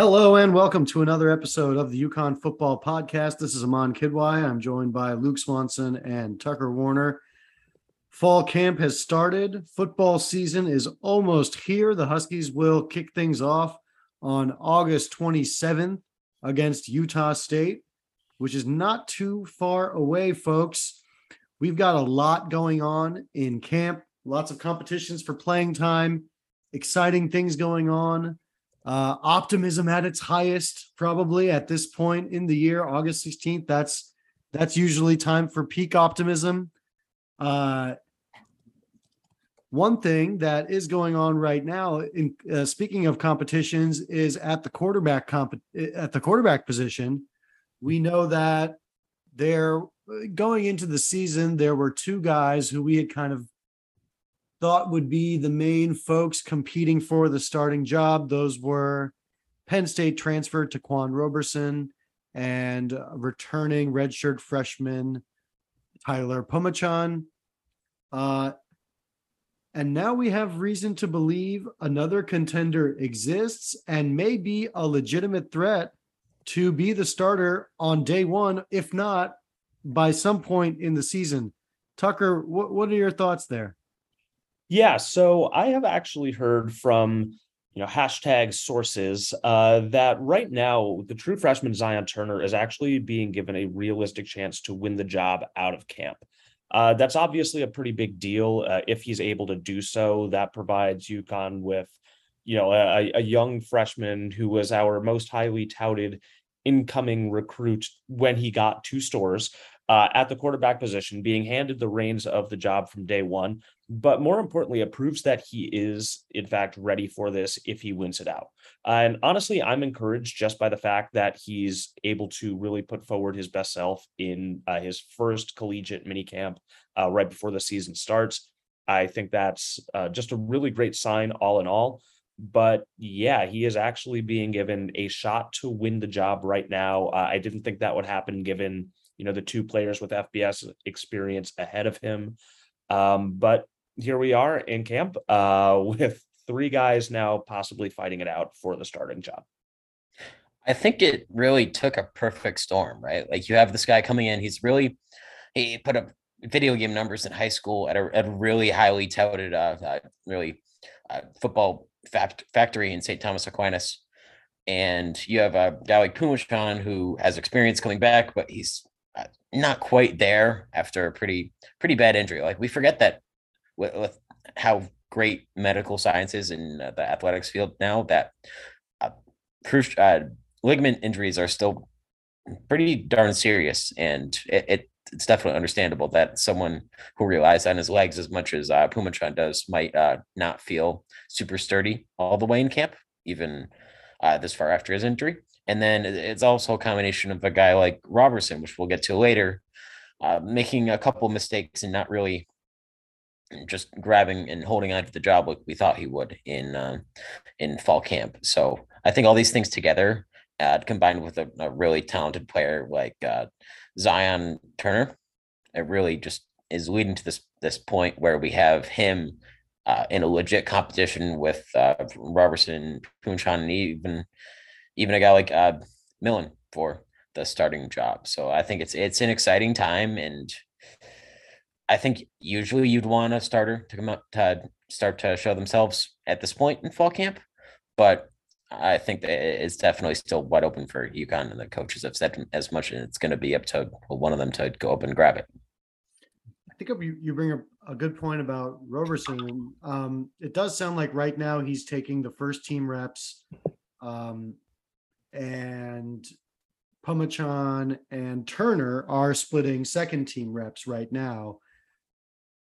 Hello and welcome to another episode of the UConn Football Podcast. This is Amon Kidwai. I'm joined by Luke Swanson and Tucker Warner. Fall camp has started. Football season is almost here. The Huskies will kick things off on August 27th against Utah State, which is not too far away, folks. We've got a lot going on in camp, lots of competitions for playing time, exciting things going on. Uh, optimism at its highest, probably at this point in the year, August 16th. That's that's usually time for peak optimism. Uh, one thing that is going on right now, in uh, speaking of competitions, is at the quarterback comp at the quarterback position. We know that there going into the season, there were two guys who we had kind of thought would be the main folks competing for the starting job. Those were Penn State transfer Ta'Quan Roberson and returning redshirt freshman Tyler Phommachanh. Uh, and now we have reason to believe another contender exists and may be a legitimate threat to be the starter on day one, if not by some point in the season. Tucker, what, what are your thoughts there? Yeah, so I have actually heard from you know hashtag sources uh, that right now the true freshman Zion Turner is actually being given a realistic chance to win the job out of camp. Uh, that's obviously a pretty big deal uh, if he's able to do so. That provides UConn with you know a, a young freshman who was our most highly touted incoming recruit when he got two stores uh, at the quarterback position, being handed the reins of the job from day one. But more importantly, it proves that he is, in fact, ready for this if he wins it out. And honestly, I'm encouraged just by the fact that he's able to really put forward his best self in uh, his first collegiate minicamp uh, right before the season starts. I think that's uh, just a really great sign, all in all. But yeah, he is actually being given a shot to win the job right now. Uh, I didn't think that would happen given you know the two players with FBS experience ahead of him. Um, but here we are in camp uh, with three guys now possibly fighting it out for the starting job. I think it really took a perfect storm, right? Like you have this guy coming in, he's really he put up video game numbers in high school at a, at a really highly touted, uh, uh really uh, football fact, factory in St. Thomas Aquinas. And you have a guy like Phommachanh who has experience coming back, but he's uh, not quite there after a pretty pretty bad injury. Like we forget that with, with how great medical science is in uh, the athletics field now that uh, uh, ligament injuries are still pretty darn serious, and it, it, it's definitely understandable that someone who relies on his legs as much as uh, Phommachanh does might uh, not feel super sturdy all the way in camp, even uh, this far after his injury. And then it's also a combination of a guy like Robertson, which we'll get to later, making a couple mistakes and not really just grabbing and holding on to the job like we thought he would in uh, in fall camp. So I think all these things together, uh, combined with a, a, really talented player like uh, Zion Turner, it really just is leading to this this point where we have him uh, in a legit competition with uh, Roberson, Phommachanh, and even even a guy like uh, Millen for the starting job. So I think it's it's an exciting time, and I think usually you'd want a starter to come up to start to show themselves at this point in fall camp, but I think it's definitely still wide open for UConn and the coaches have said as much, and it's going to be up to one of them to go up and grab it. I think you, bring up a good point about Roberson. Um, it does sound like right now he's taking the first team reps. Um, and Phommachanh and Turner are splitting second team reps right now.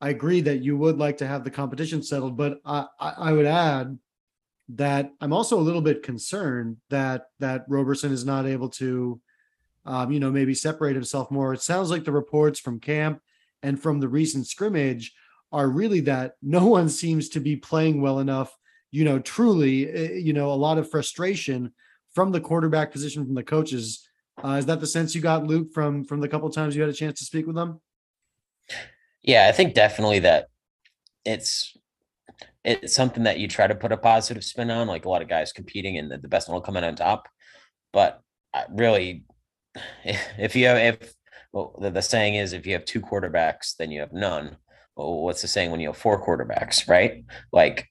I agree that you would like to have the competition settled, but I, I would add that I'm also a little bit concerned that that Roberson is not able to um, you know, maybe separate himself more. It sounds like the reports from camp and from the recent scrimmage are really that no one seems to be playing well enough. You know, truly, eh, you know, a lot of frustration from the quarterback position from the coaches. Uh, is that the sense you got, Luke, from from the couple times you had a chance to speak with them? Yeah, I think definitely that it's it's something that you try to put a positive spin on, like a lot of guys competing and the, the best one will come in on top. But uh, really, if you have if well, the, the saying is if you have two quarterbacks, then you have none. Well, what's the saying when you have four quarterbacks, right? Like,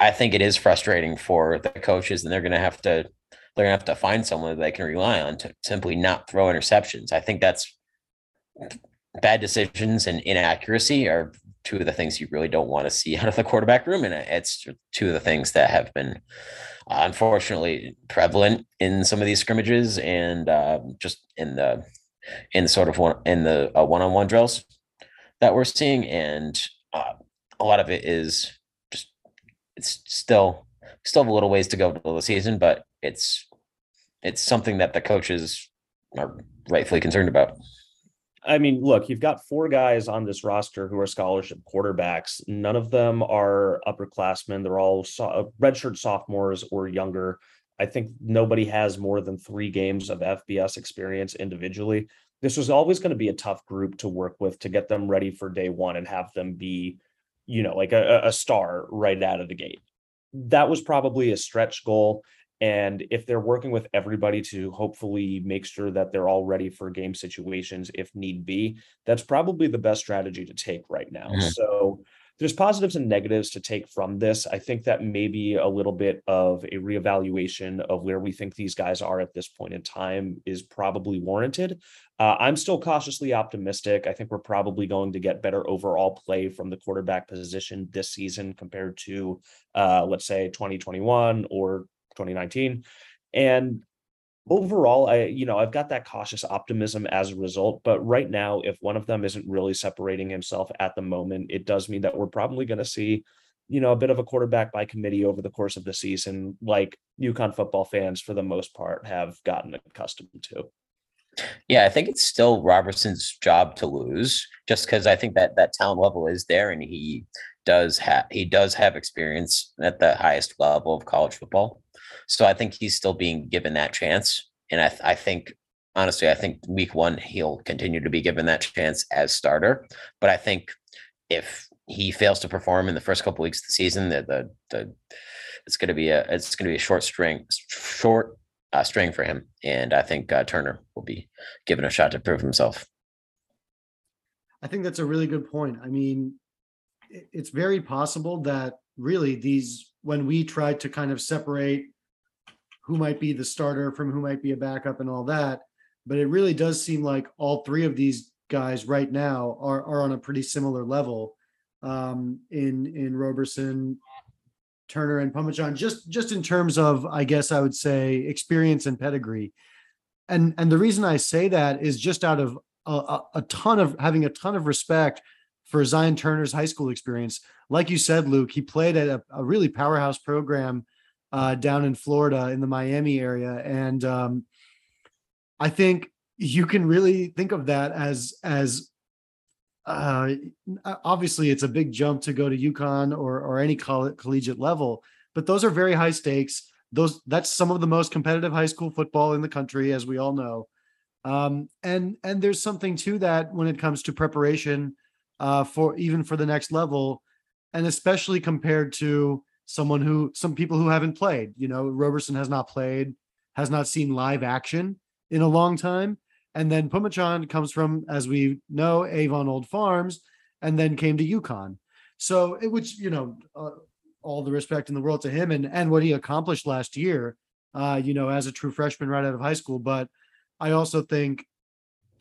I think it is frustrating for the coaches, and they're going to have to they're going to have to find someone that they can rely on to simply not throw interceptions. I think that's bad decisions and inaccuracy are two of the things you really don't want to see out of the quarterback room, and it's two of the things that have been uh, unfortunately prevalent in some of these scrimmages and uh, just in the in sort of one in the uh, one-on-one drills that we're seeing, and uh, a lot of it is just it's still still have a little ways to go to the season, but it's it's something that the coaches are rightfully concerned about. I mean, look, you've got four guys on this roster who are scholarship quarterbacks. None of them are upperclassmen. They're all so- uh, redshirt sophomores or younger. I think nobody has more than three games of FBS experience individually. This was always going to be a tough group to work with to get them ready for day one and have them be, you know, like a, a star right out of the gate. That was probably a stretch goal. And if they're working with everybody to hopefully make sure that they're all ready for game situations if need be, that's probably the best strategy to take right now. Mm-hmm. So there's positives and negatives to take from this. I think that maybe a little bit of a reevaluation of where we think these guys are at this point in time is probably warranted. Uh, I'm still cautiously optimistic. I think we're probably going to get better overall play from the quarterback position this season compared to, uh, let's say, 2021 or 2019. And overall, I, you know, I've got that cautious optimism as a result. But right now, if one of them isn't really separating himself at the moment, it does mean that we're probably going to see, you know, a bit of a quarterback by committee over the course of the season, like UConn football fans, for the most part, have gotten accustomed to. Yeah, I think it's still Robertson's job to lose, just because I think that that talent level is there, and he does have he does have experience at the highest level of college football. So I think he's still being given that chance. And I, I think, honestly, I think week one, he'll continue to be given that chance as starter. But I think if he fails to perform in the first couple weeks of the season, the, the, the it's going to be a, it's going to be a short string, short uh, string for him. And I think uh, Turner will be given a shot to prove himself. I think that's a really good point. I mean, it's very possible that really these, when we tried to kind of separate who might be the starter from who might be a backup and all that. But it really does seem like all three of these guys right now are, are on a pretty similar level um, in in Roberson, Turner, and Phommachanh, just just in terms of, I guess I would say, experience and pedigree. And and the reason I say that is just out of a, a ton of having a ton of respect for Zion Turner's high school experience. Like you said, Luke, he played at a, a really powerhouse program uh, down in Florida in the Miami area, and um, I think you can really think of that as as uh, obviously it's a big jump to go to UConn or or any coll- collegiate level, but those are very high stakes. Those that's some of the most competitive high school football in the country, as we all know. Um, and and there's something to that when it comes to preparation uh, for even for the next level, and especially compared to someone who some people who haven't played. You know, Roberson has not played, has not seen live action in a long time. And then Phommachanh comes from, as we know, Avon Old Farms, and then came to UConn. So it which, you know, uh, all the respect in the world to him and and what he accomplished last year, uh, you know, as a true freshman right out of high school. But I also think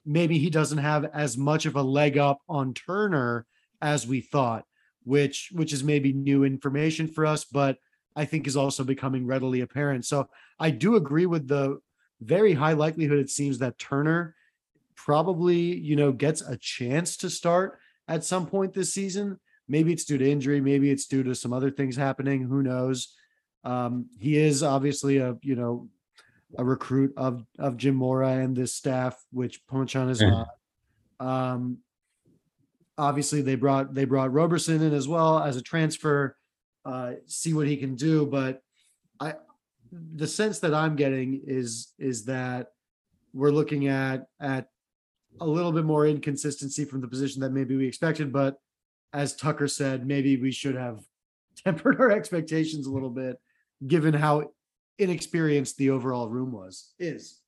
maybe he doesn't have as much of a leg up on Turner as we thought which which is maybe new information for us, but I think is also becoming readily apparent. So I do agree with the very high likelihood it seems that Turner probably, you know, gets a chance to start at some point this season. Maybe it's due to injury, maybe it's due to some other things happening, who knows. Um, he is obviously a, you know, a recruit of of Jim Mora and this staff, which Phommachanh is Mhm. not. Um, obviously they brought they brought Roberson in as well as a transfer, uh, see what he can do. But I, the sense that I'm getting is is that we're looking at at a little bit more inconsistency from the position that maybe we expected. But as Tucker said, maybe we should have tempered our expectations a little bit, given how inexperienced the overall room was is.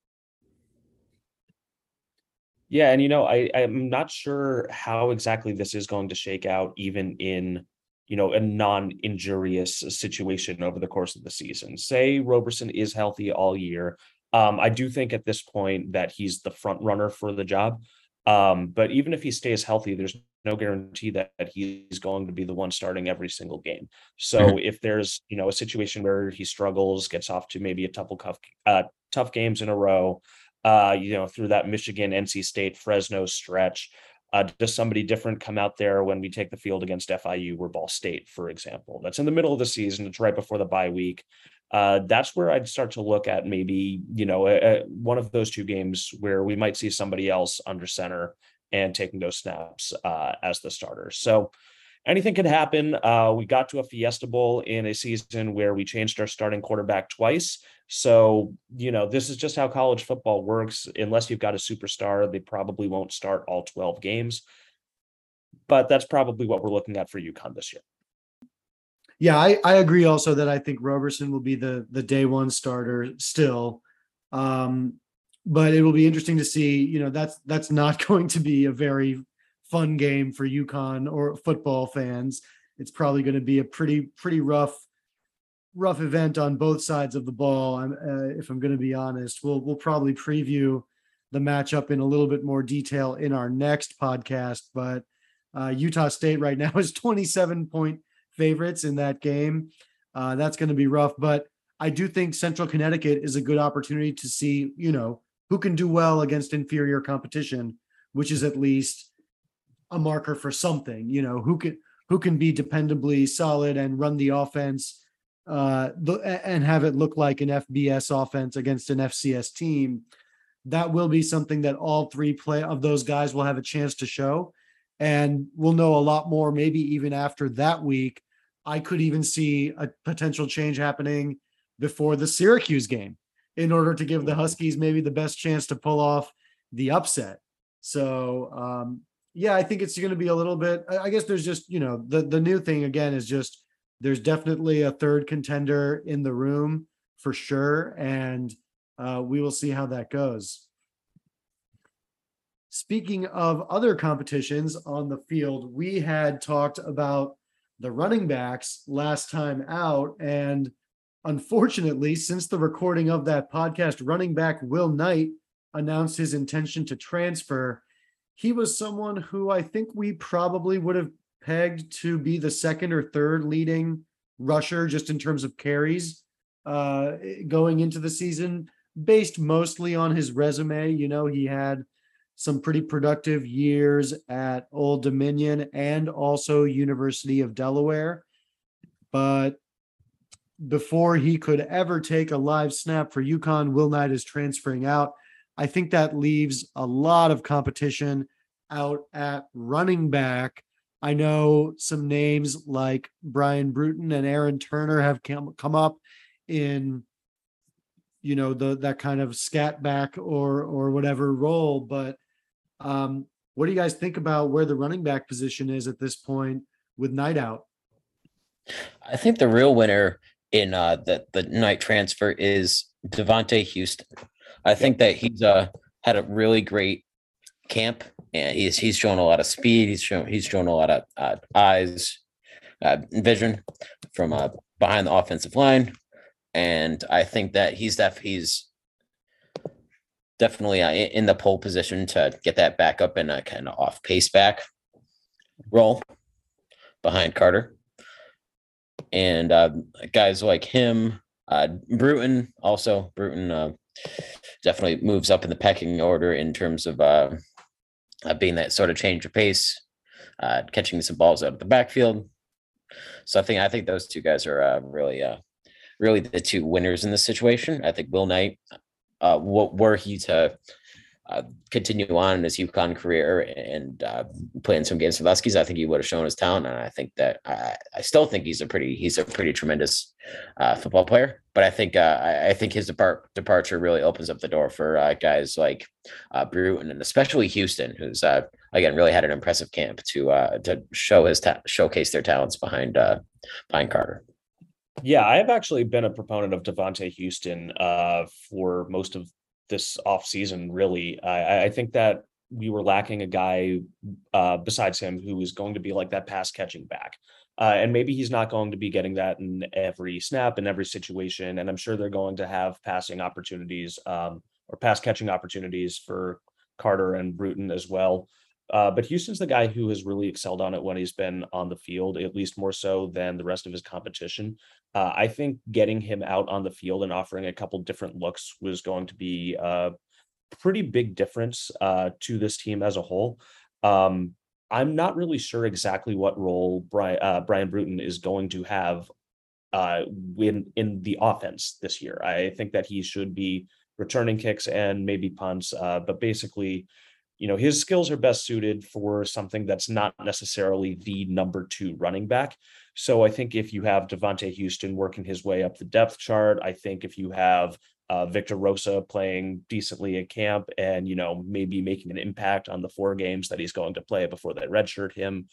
Yeah, and you know, I I'm not sure how exactly this is going to shake out, even in you know a non-injurious situation over the course of the season. Say Roberson is healthy all year. Um, I do think at this point that he's the front runner for the job. Um, but even if he stays healthy, there's no guarantee that, that he's going to be the one starting every single game. So if there's you know a situation where he struggles, gets off to maybe a couple tough uh, tough games in a row, uh, you know, through that Michigan, NC State, Fresno stretch. Uh, does somebody different come out there when we take the field against FIU or Ball State, for example? That's in the middle of the season. It's right before the bye week. Uh, that's where I'd start to look at maybe, you know, a, a- one of those two games where we might see somebody else under center and taking those snaps uh, as the starter. So anything could happen. Uh, we got to a Fiesta Bowl in a season where we changed our starting quarterback twice. So, you know, this is just how college football works. Unless you've got a superstar, they probably won't start all 12 games. But that's probably what we're looking at for UConn this year. Yeah, I, I agree also that I think Roberson will be the the day one starter still. Um, but it will be interesting to see, you know, that's that's not going to be a very fun game for UConn or football fans. It's probably going to be a pretty pretty rough rough event on both sides of the ball. I'm, uh, if I'm going to be honest, we'll we'll probably preview the matchup in a little bit more detail in our next podcast. But uh, Utah State right now is 27 point favorites in that game. Uh, that's going to be rough, but I do think Central Connecticut is a good opportunity to see, you know, who can do well against inferior competition, which is at least a marker for something. You know, who can who can be dependably solid and run the offense uh, and have it look like an FBS offense against an FCS team. That will be something that all three play of those guys will have a chance to show and we'll know a lot more maybe even after that week i could even see a potential change happening before the syracuse game in order to give the huskies maybe the best chance to pull off the upset so um yeah i think it's going to be a little bit I guess there's just you know the the new thing again is just there's definitely a third contender in the room for sure and uh we will see how that goes Speaking of other competitions on the field, we had talked about the running backs last time out. And unfortunately, since the recording of that podcast, running back Will Knight announced his intention to transfer. He was someone who I think we probably would have pegged to be the second or third leading rusher just in terms of carries uh, going into the season, based mostly on his resume. You know, he had some pretty productive years at Old Dominion and also University of Delaware. But before he could ever take a live snap for UConn, Will Knight is transferring out. I think that leaves a lot of competition out at running back. I know some names like Brian Brewton and Aaron Turner have come, come up in you know the that kind of scat back or or whatever role but um what do you guys think about where the running back position is at this point with Knight out I think the real winner in uh, the the Knight transfer is Devonte Houston. I think that he's uh had a really great camp, and he's he's shown a lot of speed. He's shown he's shown a lot of uh, eyes, uh, vision from uh, behind the offensive line, and I think that he's def he's definitely uh, in the pole position to get that back up in a kind of off pace back role behind Carter and uh, guys like him, uh, Brewton also Brewton uh, definitely moves up in the pecking order in terms of uh, being that sort of change of pace, uh, catching some balls out of the backfield. So I think I think those two guys are uh, really really the two winners in this situation. I think Will Knight uh, what were he to uh, continue on in his UConn career and uh, play in some games for Huskies, I think he would have shown his talent. And I think that I, I still think he's a pretty he's a pretty tremendous uh, football player. But I think uh, I, think his depart, departure really opens up the door for uh, guys like uh, Brewton and especially Houston, who's uh, again really had an impressive camp to uh, to show his ta- showcase their talents behind behind Carter. Yeah, I have actually been a proponent of Devonte Houston for most of this off season. Really, I, I think that we were lacking a guy besides him who is going to be like that pass catching back. Uh, and maybe he's not going to be getting that in every snap in every situation. And I'm sure they're going to have passing opportunities um, or pass catching opportunities for Carter and Brewton as well. Uh, but Houston's the guy who has really excelled on it when he's been on the field, at least more so than the rest of his competition. Uh, I think getting him out on the field and offering a couple different looks was going to be a pretty big difference uh, to this team as a whole. Um, I'm not really sure exactly what role Brian, uh, Brian Brewton is going to have uh, in in the offense this year. I think that he should be returning kicks and maybe punts, uh, but basically you know his skills are best suited for something that's not necessarily the number two running back. So I think if you have Devonte Houston working his way up the depth chart, I think if you have uh, Victor Rosa playing decently at camp and you know maybe making an impact on the four games that he's going to play before they redshirt him,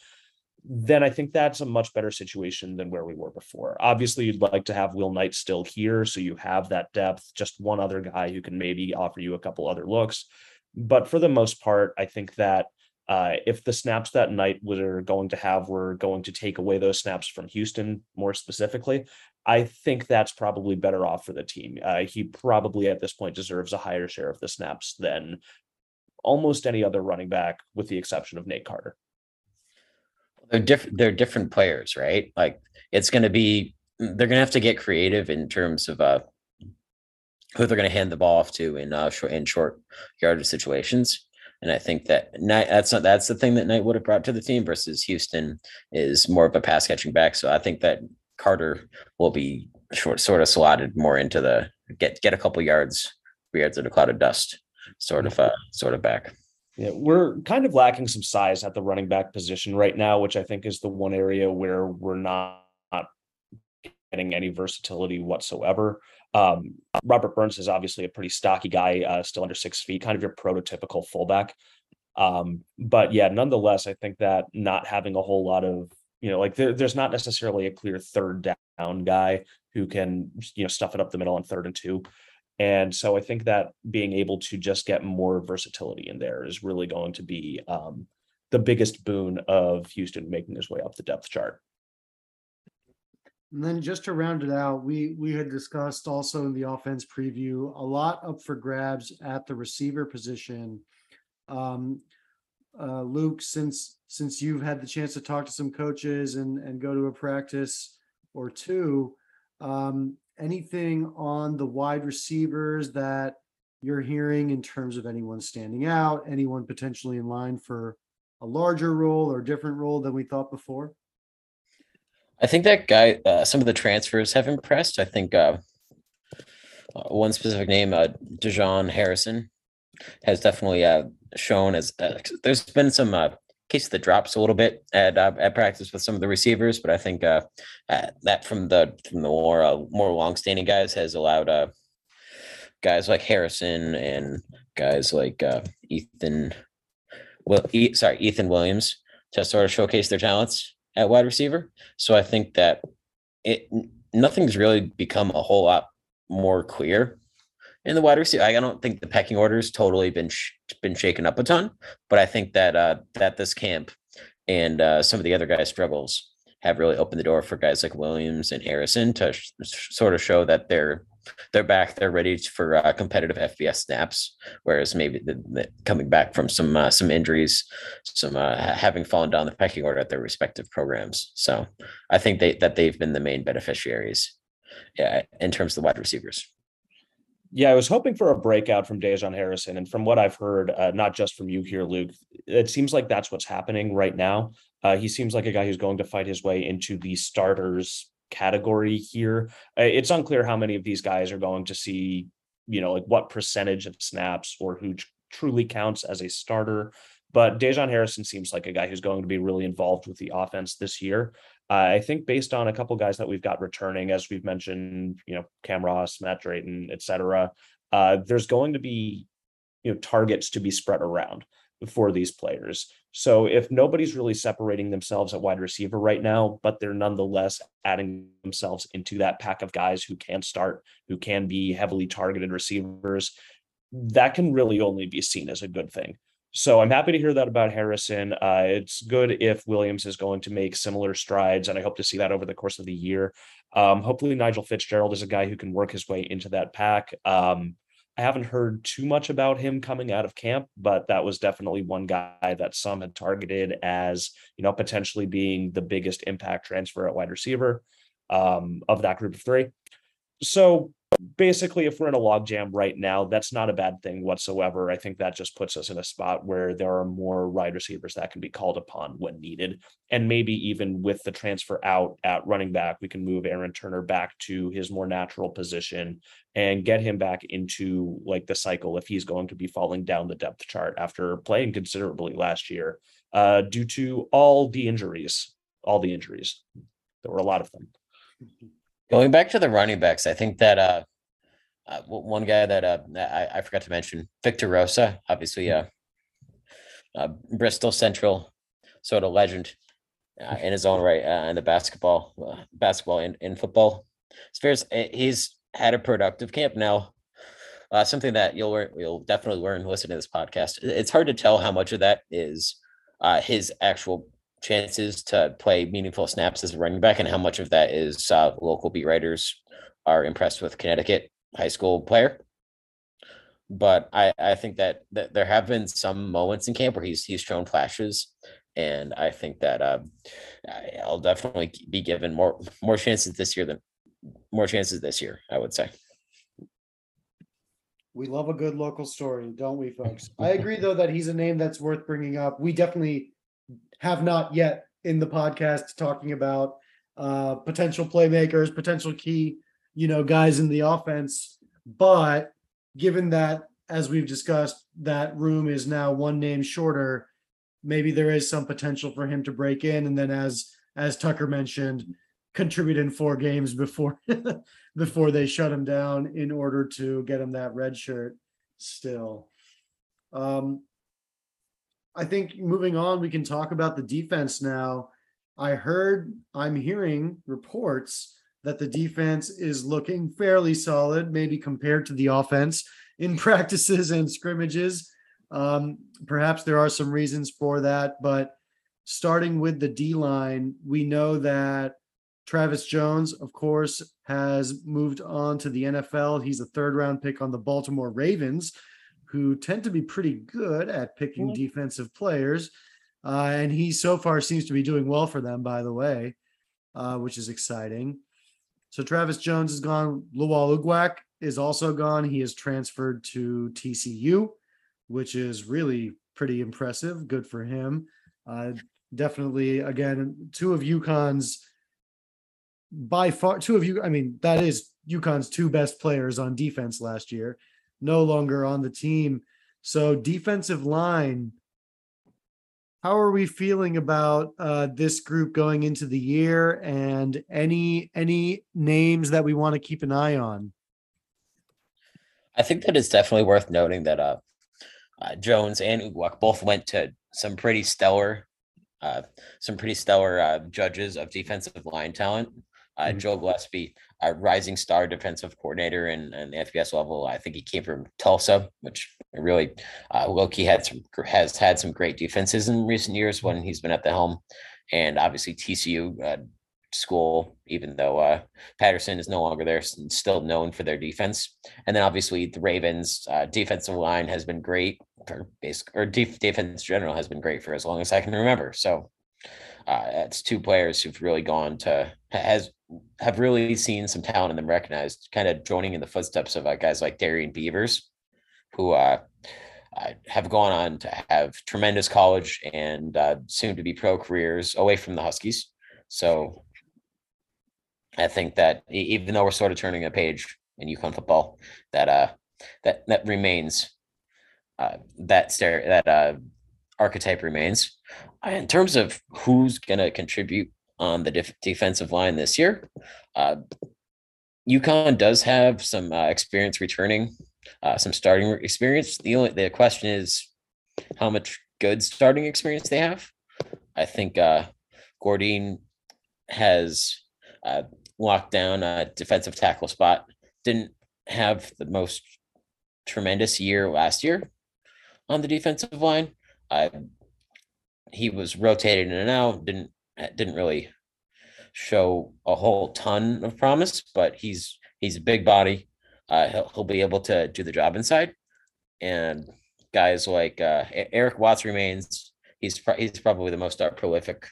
then I think that's a much better situation than where we were before. Obviously, you'd like to have Will Knight still here, so you have that depth, just one other guy who can maybe offer you a couple other looks. But for the most part, I think that uh, if the snaps that Knight were going to have were going to take away those snaps from Houston more specifically, I think that's probably better off for the team. Uh, he probably at this point deserves a higher share of the snaps than almost any other running back, with the exception of Nate Carter. They're different. They're different players, right? Like it's going to be. They're going to have to get creative in terms of uh, who they're going to hand the ball off to in uh, short in short yardage situations. And I think that Knight, that's not that's the thing that Knight would have brought to the team versus Houston is more of a pass catching back. So I think that Carter will be short, sort of slotted more into the get get a couple yards, yards in a cloud of dust, sort of uh, sort of back. Yeah, we're kind of lacking some size at the running back position right now, which I think is the one area where we're not getting any versatility whatsoever. Um, Robert Burns is obviously a pretty stocky guy, uh, still under six feet, kind of your prototypical fullback. Um, but yeah, nonetheless, I think that not having a whole lot of, you know, like there, there's not necessarily a clear third down guy who can, you know, stuff it up the middle on third and two. And so I think that being able to just get more versatility in there is really going to be um, the biggest boon of Houston making his way up the depth chart. And then just to round it out, we we had discussed also in the offense preview a lot up for grabs at the receiver position. Um, uh, Luke, since since you've had the chance to talk to some coaches and and go to a practice or two, um, anything on the wide receivers that you're hearing in terms of anyone standing out, anyone potentially in line for a larger role or different role than we thought before? I think that guy, uh, some of the transfers have impressed. I think uh, uh one specific name, uh, Dejon Harrison, has definitely uh, shown as uh, there's been some uh, case that drops a little bit at at practice with some of the receivers, but I think that from the from the more uh, more longstanding guys has allowed guys like Harrison and guys like Ethan, well, e- sorry, Ethan Williams to sort of showcase their talents at wide receiver. So I think that it nothing's really become a whole lot more clear in the wide receiver. I don't think the pecking order has totally been sh- been shaken up a ton, but I think that uh, that this camp and uh, some of the other guys' struggles have really opened the door for guys like Williams and Harrison to sh- sort of show that they're they're back. They're ready for uh, competitive FBS snaps. Whereas maybe the, the, coming back from some uh, some injuries, some uh, having fallen down the pecking order at their respective programs. So I think they that they've been the main beneficiaries, yeah, in terms of the wide receivers. Yeah, I was hoping for a breakout from Dejon Harrison, and from what I've heard, uh, not just from you here, Luke, it seems like that's what's happening right now. Uh, he seems like a guy who's going to fight his way into the starters category here. It's unclear how many of these guys are going to see you know, like what percentage of snaps or who truly counts as a starter. But Dejon Harrison seems like a guy who's going to be really involved with the offense this year. Uh, I think based on a couple guys that we've got returning, as we've mentioned, you know, Cam Ross, Matt Drayton, et cetera, uh, there's going to be, you know, targets to be spread around for these players. So if nobody's really separating themselves at wide receiver right now, but they're nonetheless adding themselves into that pack of guys who can start, who can be heavily targeted receivers, that can really only be seen as a good thing. So I'm happy to hear that about Harrison. Uh, it's good if Williams is going to make similar strides, and I hope to see that over the course of the year. Um, hopefully, Nigel Fitzgerald is a guy who can work his way into that pack. Um, I haven't heard too much about him coming out of camp, but that was definitely one guy that some had targeted as you know potentially being the biggest impact transfer at wide receiver um, of that group of three. So basically if we're in a logjam right now that's not a bad thing whatsoever. I think that just puts us in a spot where there are more wide receivers that can be called upon when needed. And maybe even with the transfer out at running back we can move aaron turner back to his more natural position and get him back into like the cycle if he's going to be falling down the depth chart after playing considerably last year uh, due to all the injuries all the injuries. There were a lot of them Going back to the running backs, I think that uh, uh one guy that uh I, I forgot to mention, Victor Rosa, obviously uh, uh Bristol Central sort of legend uh, in his own right uh, in the basketball, uh, basketball in, in football. As eh, he's had a productive camp now. Uh, something that you'll learn, you'll definitely learn listening to this podcast. It's hard to tell how much of that is uh, his actual chances to play meaningful snaps as a running back, and how much of that is uh, local beat writers are impressed with Connecticut high school player. But I, I think that, that there have been some moments in camp where he's he's shown flashes, and I think that uh, I'll definitely be given more more chances this year than more chances this year. I would say. We love a good local story, don't we, folks? I agree, though, that he's a name that's worth bringing up. We definitely have not yet in the podcast talking about uh, potential playmakers, potential key, you know, guys in the offense. But given that, as we've discussed, that room is now one name shorter, maybe there is some potential for him to break in. And then, as as Tucker mentioned, contribute in four games before before they shut him down in order to get him that red shirt. Still, um, I think moving on, we can talk about the defense now. I heard, I'm hearing reports that the defense is looking fairly solid, maybe compared to the offense in practices and scrimmages. Um, perhaps there are some reasons for that, but starting with the D line, we know that Travis Jones, of course, has moved on to the NFL. He's a third round pick on the Baltimore Ravens who tend to be pretty good at picking mm-hmm. defensive players. Uh, and he so far seems to be doing well for them, by the way, uh, which is exciting. So Travis Jones is gone. Lwal Uguak is also gone. He is transferred to TCU, which is really pretty impressive. Good for him. Uh, definitely, again, two of UConn's by far, two of you. I mean, that is UConn's two best players on defense last year no longer on the team. So defensive line, how are we feeling about uh, this group going into the year, and any any names that we want to keep an eye on? I think that it's definitely worth noting that uh, uh, Jones and Uguak both went to some pretty stellar, uh, some pretty stellar uh, judges of defensive line talent. Uh, mm-hmm. Joe Gillespie a rising star defensive coordinator in, in the FBS level. I think he came from Tulsa, which really uh, Loki had some has had some great defenses in recent years when he's been at the helm, and obviously TCU uh, school, even though uh, Patterson is no longer there, still known for their defense. And then obviously the Ravens uh, defensive line has been great, or basic or def- defense general has been great for as long as I can remember. So uh, it's two players who've really gone to has have really seen some talent in them recognized, kind of joining in the footsteps of uh, guys like Darrian Beavers, who uh, have gone on to have tremendous college and uh, soon to be pro careers away from the Huskies. So I think that even though we're sort of turning a page in UConn football, that uh, that that remains. Uh, that stare that uh, archetype remains. In terms of who's going to contribute on the def- defensive line this year, uh, UConn does have some uh, experience returning, uh, some starting experience. The only the question is how much good starting experience they have. I think uh, Gourdine has uh, locked down a defensive tackle spot. Didn't have the most tremendous year last year on the defensive line. Uh, he was rotated in and out. Didn't didn't really show a whole ton of promise, but he's he's a big body. Uh, he'll he'll be able to do the job inside, and guys like uh, Eric Watts remains. He's pro- he's probably the most uh, prolific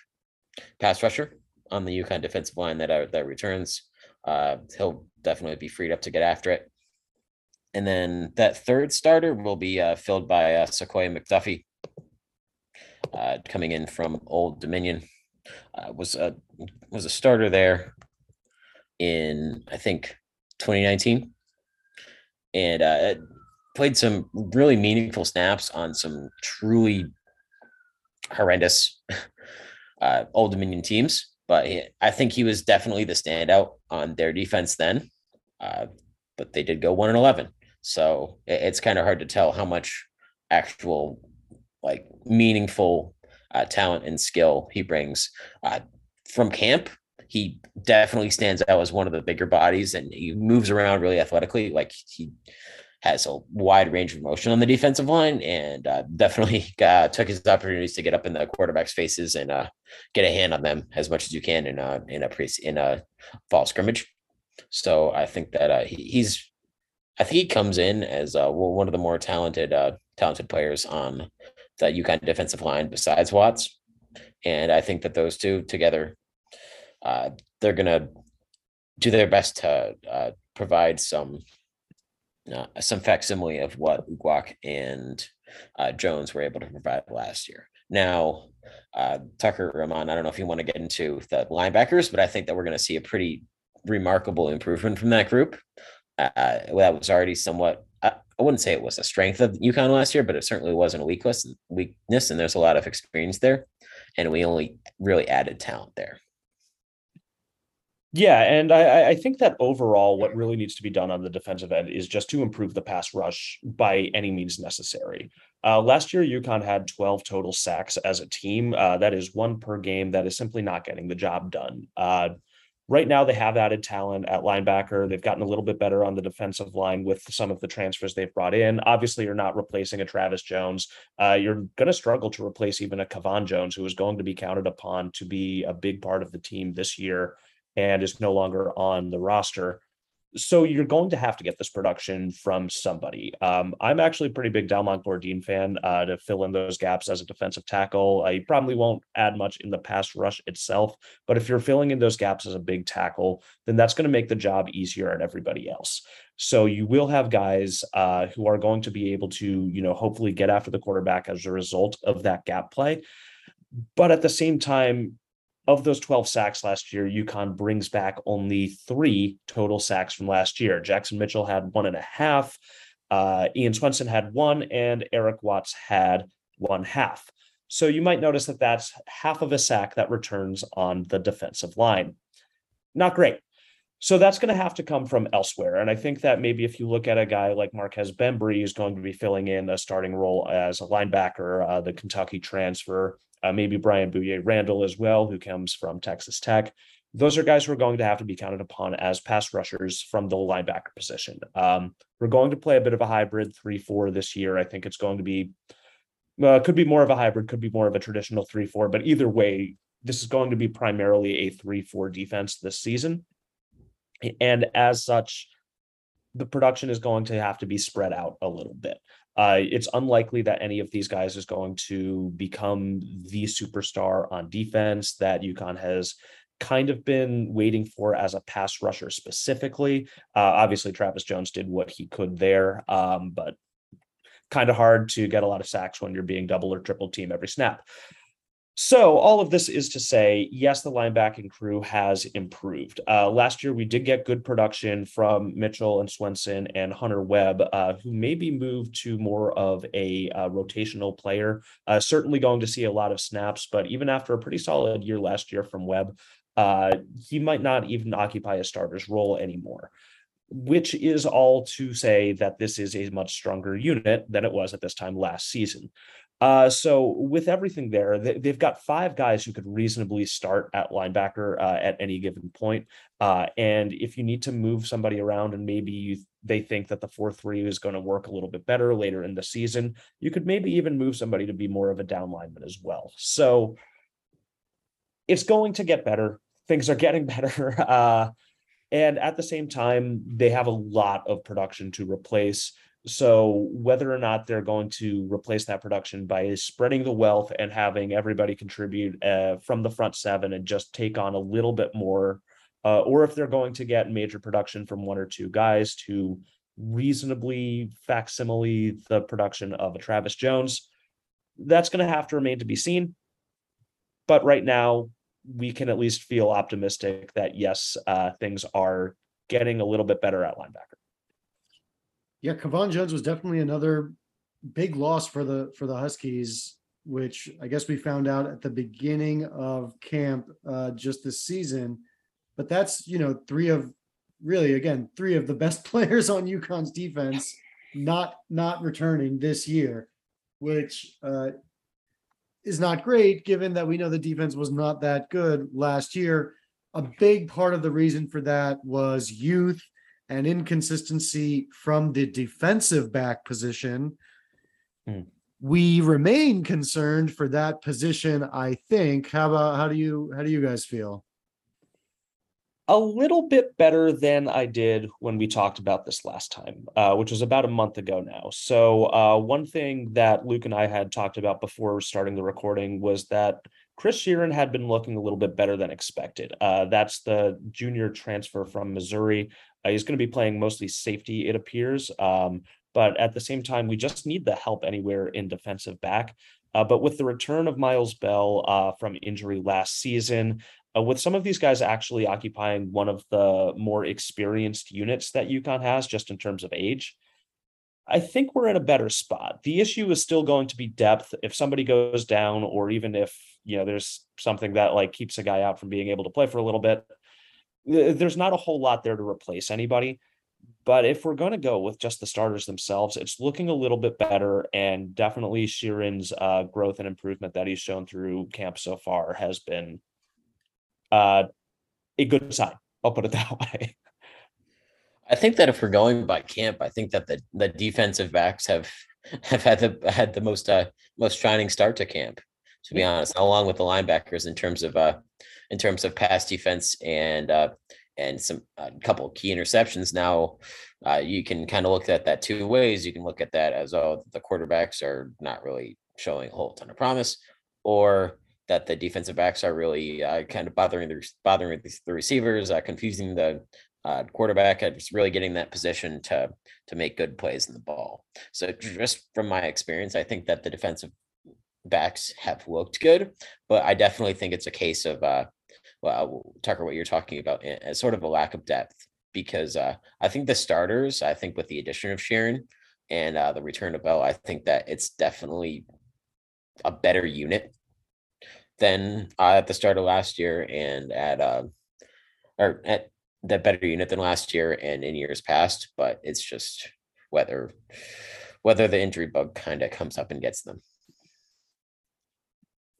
pass rusher on the UConn defensive line that uh, that returns. Uh, he'll definitely be freed up to get after it. And then that third starter will be uh, filled by uh, Sequoia McDuffie, uh, coming in from Old Dominion. Uh, was a was a starter there in I think 2019, and uh, played some really meaningful snaps on some truly horrendous uh, Old Dominion teams. But he, I think he was definitely the standout on their defense then. Uh, but they did go one and eleven, so it, it's kind of hard to tell how much actual like meaningful uh, talent and skill he brings uh, from camp. He definitely stands out as one of the bigger bodies, and he moves around really athletically. Like he has a wide range of motion on the defensive line, and uh, definitely uh, took his opportunities to get up in the quarterback's faces and uh, get a hand on them as much as you can in a in a pre in a fall scrimmage. So I think that uh, he, he's, I think he comes in as uh, one of the more talented uh, talented players on the UConn defensive line besides Watts, and I think that those two together, uh, they're gonna do their best to uh, provide some uh, some facsimile of what Uguak and uh, Jones were able to provide last year. Now, uh, Tucker Ramon, I don't know if you want to get into the linebackers, but I think that we're going to see a pretty remarkable improvement from that group. Uh, that was already somewhat, I, wouldn't say it was a strength of UConn last year, but it certainly wasn't a weakness, weakness, and there's a lot of experience there. And we only really added talent there. Yeah, and I, I think that overall, what really needs to be done on the defensive end is just to improve the pass rush by any means necessary. Uh, last year, UConn had 12 total sacks as a team. Uh, that is one per game. That is simply not getting the job done. Uh, right now, they have added talent at linebacker. They've gotten a little bit better on the defensive line with some of the transfers they've brought in. Obviously, you're not replacing a Travis Jones. Uh, you're going to struggle to replace even a Kavon Jones, who is going to be counted upon to be a big part of the team this year and is no longer on the roster. So you're going to have to get this production from somebody. Um, I'm actually a pretty big Delmont Gourdine fan uh, to fill in those gaps as a defensive tackle. I probably won't add much in the pass rush itself, but if you're filling in those gaps as a big tackle, then that's going to make the job easier on everybody else. So you will have guys uh, who are going to be able to, you know, hopefully get after the quarterback as a result of that gap play. But at the same time, of those 12 sacks last year, UConn brings back only three total sacks from last year. Jackson Mitchell had one and a half, uh, Ian Swenson had one, and Eric Watts had one half. So you might notice that that's half of a sack that returns on the defensive line. Not great. So that's going to have to come from elsewhere. And I think that maybe if you look at a guy like Marques Bembry, who's going to be filling in a starting role as a linebacker, uh, the Kentucky transfer, uh, maybe Brian Bouye Randall as well, who comes from Texas Tech. Those are guys who are going to have to be counted upon as pass rushers from the linebacker position. Um, we're going to play a bit of a hybrid 3 4 this year. I think it's going to be, uh, could be more of a hybrid, could be more of a traditional 3 4, but either way, this is going to be primarily a 3 4 defense this season. And as such, the production is going to have to be spread out a little bit. Uh, it's unlikely that any of these guys is going to become the superstar on defense that UConn has kind of been waiting for as a pass rusher specifically. Uh, obviously, Travis Jones did what he could there, um, but kind of hard to get a lot of sacks when you're being double or triple team every snap. So all of this is to say, yes, the linebacking crew has improved. Uh, last year, we did get good production from Mitchell and Swenson and Hunter Webb, uh, who maybe moved to more of a uh, rotational player. Uh, certainly going to see a lot of snaps, but even after a pretty solid year last year from Webb, uh, he might not even occupy a starter's role anymore. Which is all to say that this is a much stronger unit than it was at this time last season. Uh, so with everything there, they, have got five guys who could reasonably start at linebacker uh, at any given point. Uh, and if you need to move somebody around and maybe you, they think that the four three is going to work a little bit better later in the season, you could maybe even move somebody to be more of a down lineman as well. So it's going to get better. Things are getting better. Uh, and at the same time, they have a lot of production to replace. So whether or not they're going to replace that production by spreading the wealth and having everybody contribute uh, from the front seven and just take on a little bit more, uh, or if they're going to get major production from one or two guys to reasonably facsimile the production of a Travis Jones, that's going to have to remain to be seen. But right now, we can at least feel optimistic that yes, uh, things are getting a little bit better at linebacker. Yeah, Kavon Jones was definitely another big loss for the for the Huskies, which I guess we found out at the beginning of camp uh, just this season. But that's you know three of really again three of the best players on UConn's defense not not returning this year, which uh, is not great given that we know the defense was not that good last year. A big part of the reason for that was youth and inconsistency from the defensive back position. Hmm. We remain concerned for that position, I think. How about how do you how do you guys feel? a little bit better than I did when we talked about this last time, uh, which was about a month ago now. So, uh, one thing that Luke and I had talked about before starting the recording was that Chris Sheeran had been looking a little bit better than expected. Uh, that's the junior transfer from Missouri. Uh, he's going to be playing mostly safety, it appears. Um, but at the same time, we just need the help anywhere in defensive back. Uh, but with the return of Miles Bell uh, from injury last season, uh, with some of these guys actually occupying one of the more experienced units that UConn has, just in terms of age, I think we're in a better spot. The issue is still going to be depth. If somebody goes down, or even if you know there's something that like keeps a guy out from being able to play for a little bit, there's not a whole lot there to replace anybody. But if we're going to go with just the starters themselves, it's looking a little bit better. And definitely Sheeran's uh, growth and improvement that he's shown through camp so far has been uh, a good sign. I'll put it that way. I think that if we're going by camp, I think that the, the defensive backs have have had the had the most uh, most shining start to camp. To be honest, along with the linebackers in terms of uh in terms of pass defense and uh and some a uh, couple key interceptions. Now, uh, you can kind of look at that two ways. You can look at that as oh the quarterbacks are not really showing a whole ton of promise, or that the defensive backs are really uh, kind of bothering the bothering the receivers, uh, confusing the uh, quarterback, and just really getting that position to to make good plays in the ball. So just from my experience, I think that the defensive backs have looked good, but I definitely think it's a case of uh, well, Tucker, what you're talking about, as eh, sort of a lack of depth because uh, I think the starters, I think with the addition of Sheeran and uh, the return of Bell, I think that it's definitely a better unit than uh, at the start of last year and at uh, or at the better unit than last year and in years past. But it's just whether whether the injury bug kind of comes up and gets them.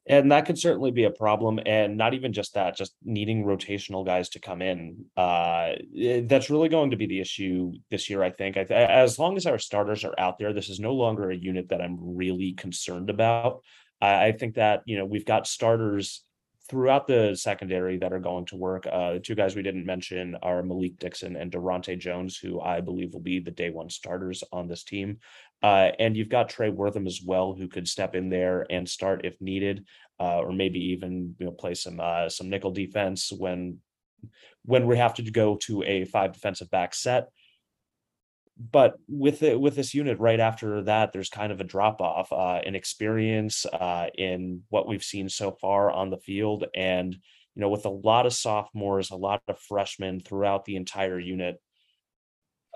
And that could certainly be a problem. And not even just that, just needing rotational guys to come in. Uh, eh, that's really going to be the issue this year, I think. I th- as long as our starters are out there, this is no longer a unit that I'm really concerned about. I, I think that you know we've got starters throughout the secondary that are going to work. Uh, the two guys we didn't mention are Malik Dixon and Daronte Jones, who I believe will be the day one starters on this team. Uh, and you've got Trey Wortham as well, who could step in there and start if needed, uh, or maybe even you know play some uh, some nickel defense when when we have to go to a five defensive back set but with it with this unit right after that there's kind of a drop off uh, in experience uh, in what we've seen so far on the field and you know with a lot of sophomores a lot of freshmen throughout the entire unit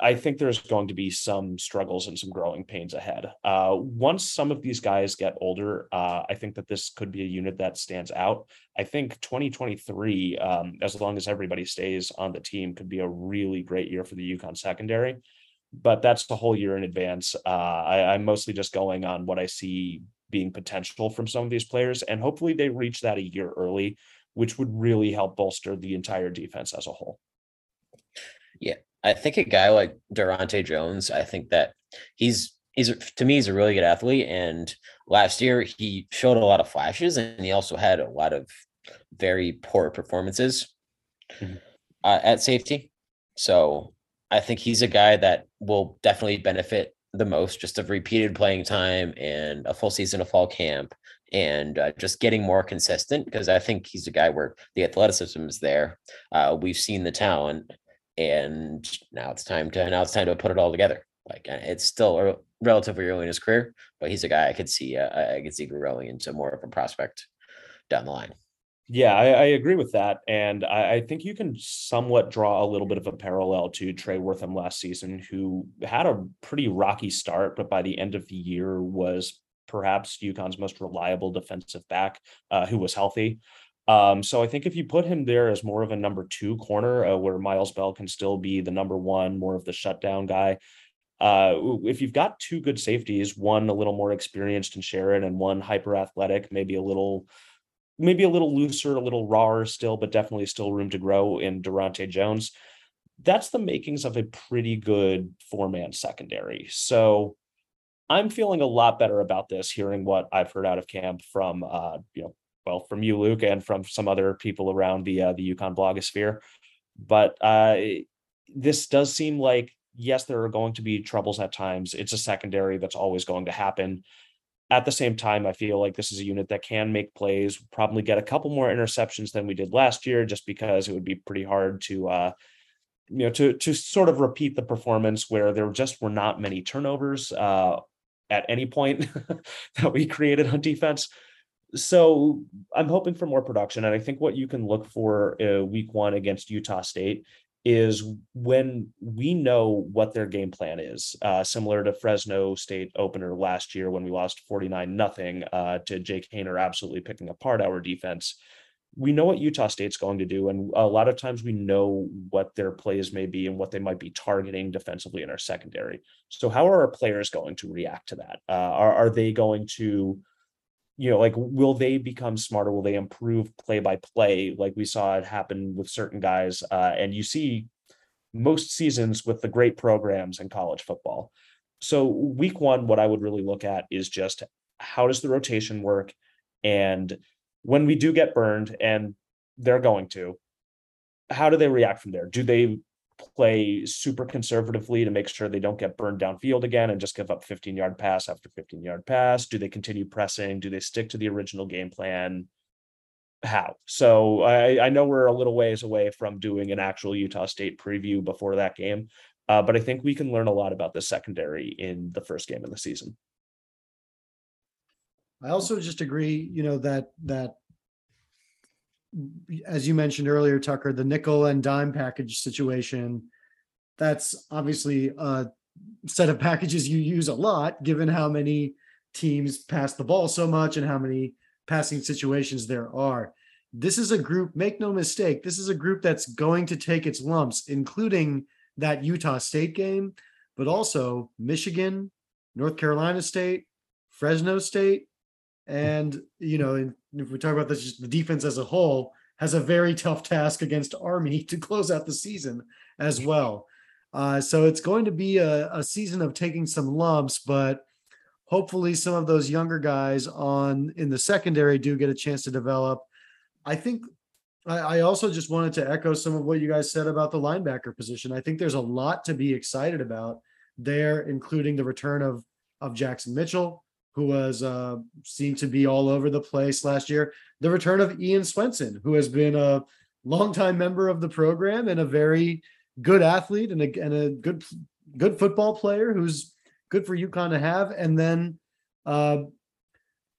I think there's going to be some struggles and some growing pains ahead. Uh, once some of these guys get older, uh, I think that this could be a unit that stands out. I think 2023, um, as long as everybody stays on the team, could be a really great year for the UConn secondary. But that's the whole year in advance. Uh, I, I'm mostly just going on what I see being potential from some of these players, and hopefully they reach that a year early, which would really help bolster the entire defense as a whole. Yeah, I think a guy like Durante Jones, I think that he's he's to me he's a really good athlete. And last year he showed a lot of flashes, and he also had a lot of very poor performances mm-hmm. uh, at safety. So I think he's a guy that will definitely benefit the most just of repeated playing time and a full season of fall camp and uh, just getting more consistent because I think he's a guy where the athleticism is there. Uh, we've seen the talent and now it's time to now it's time to put it all together. Like uh, it's still relatively early in his career, but he's a guy I could see uh, I could see growing into more of a prospect down the line. Yeah, I, I agree with that, and I, I, think you can somewhat draw a little bit of a parallel to Trey Wortham last season, who had a pretty rocky start, but by the end of the year was perhaps UConn's most reliable defensive back, uh, who was healthy. Um, so I think if you put him there as more of a number two corner, uh, where Miles Bell can still be the number one, more of the shutdown guy. Uh, if you've got two good safeties, one a little more experienced in Sherrod and one hyper athletic, maybe a little, maybe a little looser, a little rawer still, but definitely still room to grow in Durante Jones. That's the makings of a pretty good four man secondary. So I'm feeling a lot better about this, hearing what I've heard out of camp from uh, you know well from you luke and from some other people around the uh, the UConn blogosphere but uh, this does seem like yes there are going to be troubles at times it's a secondary that's always going to happen at the same time i feel like this is a unit that can make plays probably get a couple more interceptions than we did last year just because it would be pretty hard to uh you know to to sort of repeat the performance where there just were not many turnovers uh at any point that we created on defense. So I'm hoping for more production, and I think what you can look for uh, week one against Utah State is when we know what their game plan is, uh, similar to Fresno State opener last year when we lost 49 nothing uh, to Jake Haener absolutely picking apart our defense. We know what Utah State's going to do, and a lot of times we know what their plays may be and what they might be targeting defensively in our secondary. So, how are our players going to react to that? Uh, are are they going to you know, like will they become smarter? Will they improve play by play, like we saw it happen with certain guys? Uh, and you see most seasons with the great programs in college football. So week one, what I would really look at is just how does the rotation work, and when we do get burned, and they're going to, how do they react from there? Do they play super conservatively to make sure they don't get burned downfield again and just give up 15 yard pass after 15 yard pass? Do they continue pressing? Do they stick to the original game plan? How? So I, I know we're a little ways away from doing an actual Utah State preview before that game, uh, but I think we can learn a lot about the secondary in the first game of the season. I also just agree, you know, that that as you mentioned earlier, Tucker, the nickel and dime package situation, that's obviously a set of packages you use a lot, given how many teams pass the ball so much and how many passing situations there are. This is a group, make no mistake, this is a group that's going to take its lumps, including that Utah State game, but also Michigan, North Carolina State, Fresno State, and you know, if we talk about this, just the defense as a whole has a very tough task against Army to close out the season as well. Uh, so it's going to be a, a season of taking some lumps, but hopefully some of those younger guys on in the secondary do get a chance to develop. I think I, I also just wanted to echo some of what you guys said about the linebacker position. I think there's a lot to be excited about there, including the return of of Jackson Mitchell, who was uh, seemed to be all over the place last year. The return of Ian Swenson, who has been a longtime member of the program and a very good athlete and a, and a good good football player who's good for UConn to have, and then uh,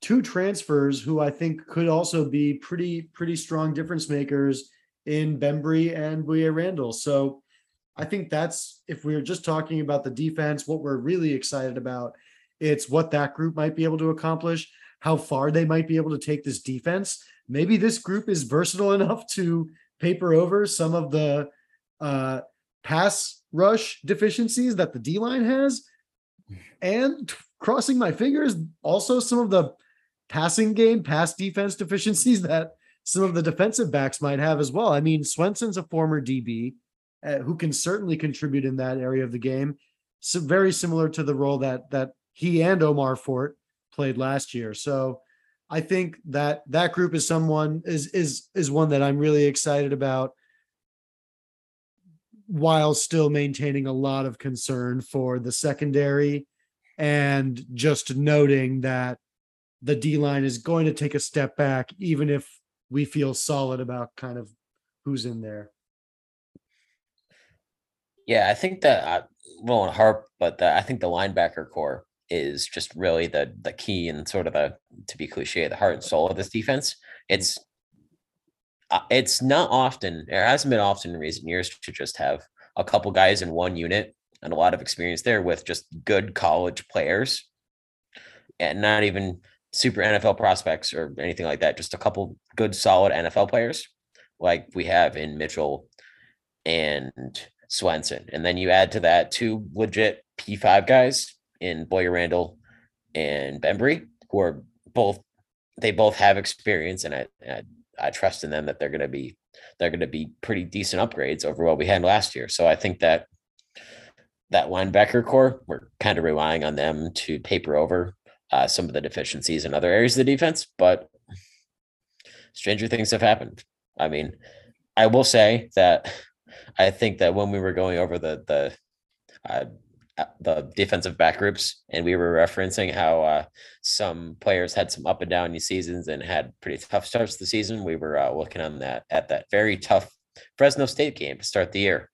two transfers who I think could also be pretty pretty strong difference makers in Bembry and Boyer Randall. So I think that's if we are just talking about the defense, what we're really excited about, it's what that group might be able to accomplish, how far they might be able to take this defense. Maybe this group is versatile enough to paper over some of the uh, pass rush deficiencies that the D line has. And crossing my fingers, also some of the passing game, pass defense deficiencies that some of the defensive backs might have as well. I mean, Swenson's a former DB uh, who can certainly contribute in that area of the game. So very similar to the role that that he and Omar Fortt played last year. So I think that that group is someone is is is one that I'm really excited about while still maintaining a lot of concern for the secondary and just noting that the D line is going to take a step back even if we feel solid about kind of who's in there. Yeah, I think that uh, I won't harp, but the, I think the linebacker corps is just really the the key and sort of the to be cliche the heart and soul of this defense. It's uh, it's not often it hasn't been often in recent years to just have a couple guys in one unit and a lot of experience there with just good college players and not even super NFL prospects or anything like that. Just a couple good solid NFL players like we have in Mitchell and Swenson. And then you add to that two legit P5 guys in Boyer Randall and Bembry, who are both they both have experience, and I I, I trust in them that they're going to be they're going to be pretty decent upgrades over what we had last year. So I think that that linebacker corps, we're kind of relying on them to paper over uh, some of the deficiencies in other areas of the defense, but stranger things have happened. I mean, I will say that I think that when we were going over the the uh, the defensive back groups, and we were referencing how uh, some players had some up and down seasons and had pretty tough starts to the season. We were uh, looking on that at that very tough Fresno State game to start the year,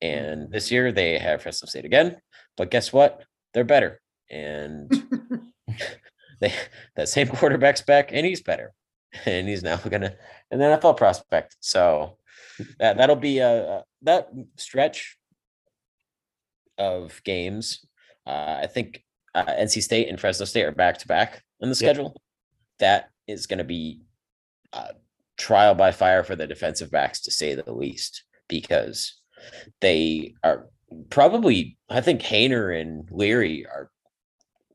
and this year they have Fresno State again. But guess what? They're better, and they that same quarterback's back, and he's better, and he's now gonna an NFL prospect. So that that'll be a that stretch of games. Uh, I think uh, NC State and Fresno State are back to back in the schedule. Yep. That is going to be uh, trial by fire for the defensive backs, to say the least, because they are probably, I think Haener and Leary are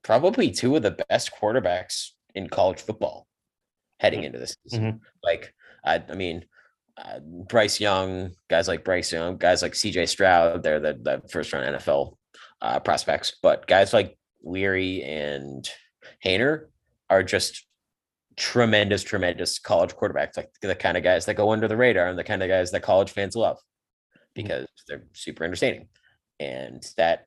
probably two of the best quarterbacks in college football heading into this season. Mm-hmm. Like, I, I mean, uh, Bryce Young, guys like Bryce Young, guys like CJ Stroud, they're the, the first round NFL uh, prospects. But guys like Leary and Haener are just tremendous, tremendous college quarterbacks, like the kind of guys that go under the radar and the kind of guys that college fans love mm-hmm. because they're super entertaining. And that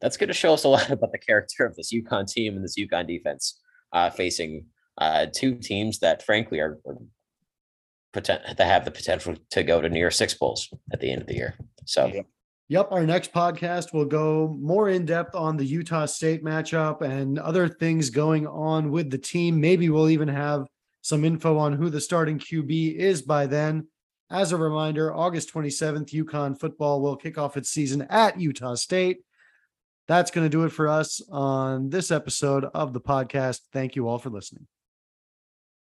that's going to show us a lot about the character of this UConn team and this UConn defense uh, facing uh, two teams that, frankly, are, are that have the potential to go to near six bowls at the end of the year. So. Yep. Our next podcast will go more in depth on the Utah State matchup and other things going on with the team. Maybe we'll even have some info on who the starting QB is by then. As a reminder, August 27th, UConn football will kick off its season at Utah State. That's going to do it for us on this episode of the podcast. Thank you all for listening.